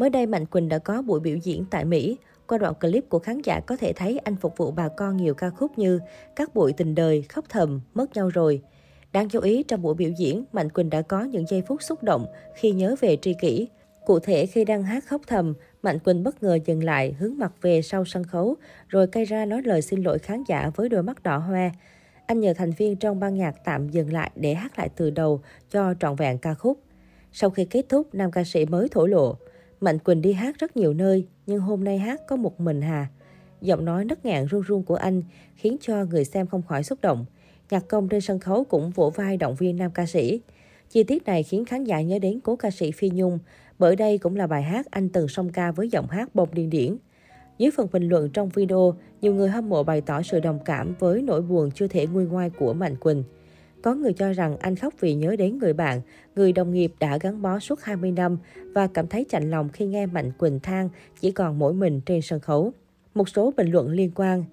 Mới đây Mạnh Quỳnh đã có buổi biểu diễn tại Mỹ. Qua đoạn clip của khán giả có thể thấy anh phục vụ bà con nhiều ca khúc như Các bụi tình đời, Khóc thầm, Mất nhau rồi. Đáng chú ý trong buổi biểu diễn, Mạnh Quỳnh đã có những giây phút xúc động khi nhớ về tri kỷ. Cụ thể khi đang hát khóc thầm, Mạnh Quỳnh bất ngờ dừng lại, hướng mặt về sau sân khấu, rồi cây ra nói lời xin lỗi khán giả với đôi mắt đỏ hoe. Anh nhờ thành viên trong ban nhạc tạm dừng lại để hát lại từ đầu cho trọn vẹn ca khúc. Sau khi kết thúc, nam ca sĩ mới thổ lộ. Mạnh Quỳnh đi hát rất nhiều nơi, nhưng hôm nay hát có một mình Hà. Giọng nói nấc ngạn run run của anh khiến cho người xem không khỏi xúc động. Nhạc công trên sân khấu cũng vỗ vai động viên nam ca sĩ. Chi tiết này khiến khán giả nhớ đến cố ca sĩ Phi Nhung, bởi đây cũng là bài hát anh từng song ca với giọng hát bông điên điển. Dưới phần bình luận trong video, nhiều người hâm mộ bày tỏ sự đồng cảm với nỗi buồn chưa thể nguôi ngoai của Mạnh Quỳnh. Có người cho rằng anh khóc vì nhớ đến người bạn, người đồng nghiệp đã gắn bó suốt 20 năm và cảm thấy chạnh lòng khi nghe Mạnh Quỳnh than chỉ còn mỗi mình trên sân khấu. Một số bình luận liên quan,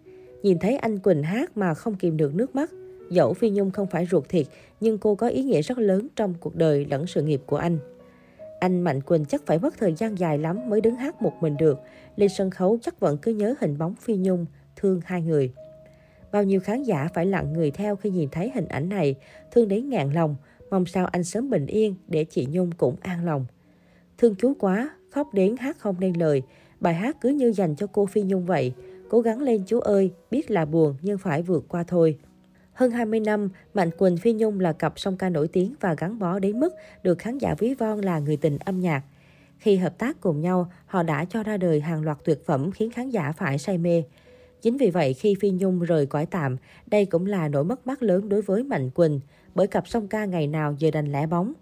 nhìn thấy anh Quỳnh hát mà không kìm được nước mắt. Dẫu Phi Nhung không phải ruột thịt, nhưng cô có ý nghĩa rất lớn trong cuộc đời lẫn sự nghiệp của anh. Anh Mạnh Quỳnh chắc phải mất thời gian dài lắm mới đứng hát một mình được. Lên sân khấu chắc vẫn cứ nhớ hình bóng Phi Nhung, thương hai người. Bao nhiêu khán giả phải lặng người theo khi nhìn thấy hình ảnh này, thương đến ngàn lòng, mong sao anh sớm bình yên để chị Nhung cũng an lòng. Thương chú quá, khóc đến hát không nên lời, bài hát cứ như dành cho cô Phi Nhung vậy. Cố gắng lên chú ơi, biết là buồn nhưng phải vượt qua thôi. Hơn 20 năm, Mạnh Quỳnh Phi Nhung là cặp song ca nổi tiếng và gắn bó đến mức được khán giả ví von là người tình âm nhạc. Khi hợp tác cùng nhau, họ đã cho ra đời hàng loạt tuyệt phẩm khiến khán giả phải say mê. Chính vì vậy khi Phi Nhung rời cõi tạm, đây cũng là nỗi mất mát lớn đối với Mạnh Quỳnh, bởi cặp song ca ngày nào giờ đành lẻ bóng.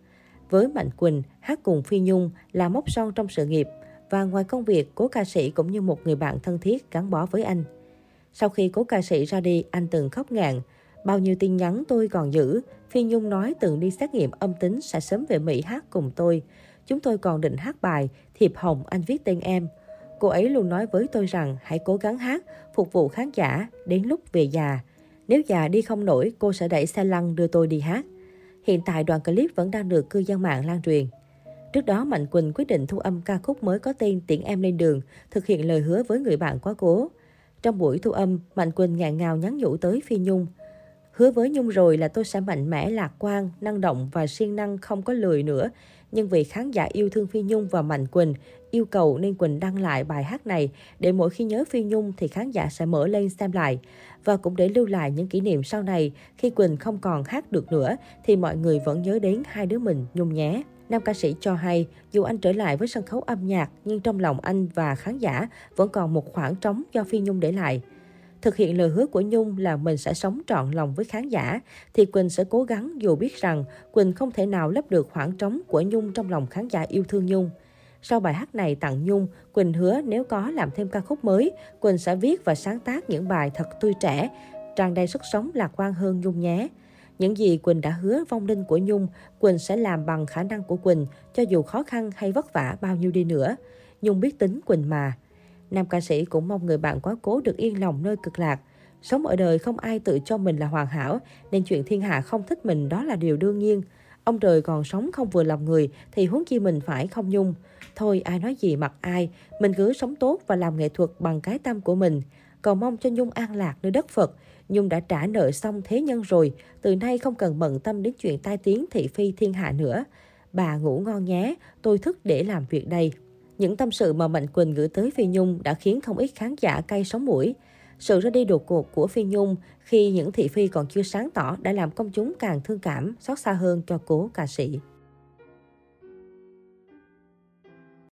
Với Mạnh Quỳnh, hát cùng Phi Nhung là mốc son trong sự nghiệp, và ngoài công việc, cố ca sĩ cũng như một người bạn thân thiết gắn bó với anh. Sau khi cố ca sĩ ra đi, anh từng khóc ngạn. Bao nhiêu tin nhắn tôi còn giữ, Phi Nhung nói từng đi xét nghiệm âm tính sẽ sớm về Mỹ hát cùng tôi. Chúng tôi còn định hát bài Thiệp Hồng anh viết tên em. Cô ấy luôn nói với tôi rằng hãy cố gắng hát, phục vụ khán giả, đến lúc về già. Nếu già đi không nổi, cô sẽ đẩy xe lăn đưa tôi đi hát. Hiện tại đoạn clip vẫn đang được cư dân mạng lan truyền. Trước đó, Mạnh Quỳnh quyết định thu âm ca khúc mới có tên Tiễn Em Lên Đường, thực hiện lời hứa với người bạn quá cố. Trong buổi thu âm, Mạnh Quỳnh ngạn ngào nhắn nhủ tới Phi Nhung. Hứa với Nhung rồi là tôi sẽ mạnh mẽ, lạc quan, năng động và siêng năng không có lười nữa. Nhưng vì khán giả yêu thương Phi Nhung và Mạnh Quỳnh, yêu cầu nên Quỳnh đăng lại bài hát này để mỗi khi nhớ Phi Nhung thì khán giả sẽ mở lên xem lại. Và cũng để lưu lại những kỷ niệm sau này khi Quỳnh không còn hát được nữa thì mọi người vẫn nhớ đến hai đứa mình Nhung nhé. Nam ca sĩ cho hay, dù anh trở lại với sân khấu âm nhạc, nhưng trong lòng anh và khán giả vẫn còn một khoảng trống do Phi Nhung để lại. Thực hiện lời hứa của Nhung là mình sẽ sống trọn lòng với khán giả, thì Quỳnh sẽ cố gắng dù biết rằng Quỳnh không thể nào lấp được khoảng trống của Nhung trong lòng khán giả yêu thương Nhung. Sau bài hát này tặng Nhung, Quỳnh hứa nếu có làm thêm ca khúc mới, Quỳnh sẽ viết và sáng tác những bài thật tươi trẻ, tràn đầy sức sống lạc quan hơn Nhung nhé. Những gì Quỳnh đã hứa vong linh của Nhung, Quỳnh sẽ làm bằng khả năng của Quỳnh, cho dù khó khăn hay vất vả bao nhiêu đi nữa. Nhung biết tính Quỳnh mà. Nam ca sĩ cũng mong người bạn quá cố được yên lòng nơi cực lạc. Sống ở đời không ai tự cho mình là hoàn hảo, nên chuyện thiên hạ không thích mình đó là điều đương nhiên. Ông trời còn sống không vừa lòng người thì huống chi mình phải không nhung. Thôi ai nói gì mặc ai, mình cứ sống tốt và làm nghệ thuật bằng cái tâm của mình. Cầu mong cho Nhung an lạc nơi đất Phật. Nhung đã trả nợ xong thế nhân rồi, từ nay không cần bận tâm đến chuyện tai tiếng thị phi thiên hạ nữa. Bà ngủ ngon nhé, tôi thức để làm việc đây. Những tâm sự mà Mạnh Quỳnh gửi tới Phi Nhung đã khiến không ít khán giả cay sống mũi. Sự ra đi đột ngột của Phi Nhung khi những thị phi còn chưa sáng tỏ đã làm công chúng càng thương cảm, xót xa hơn cho cố ca sĩ.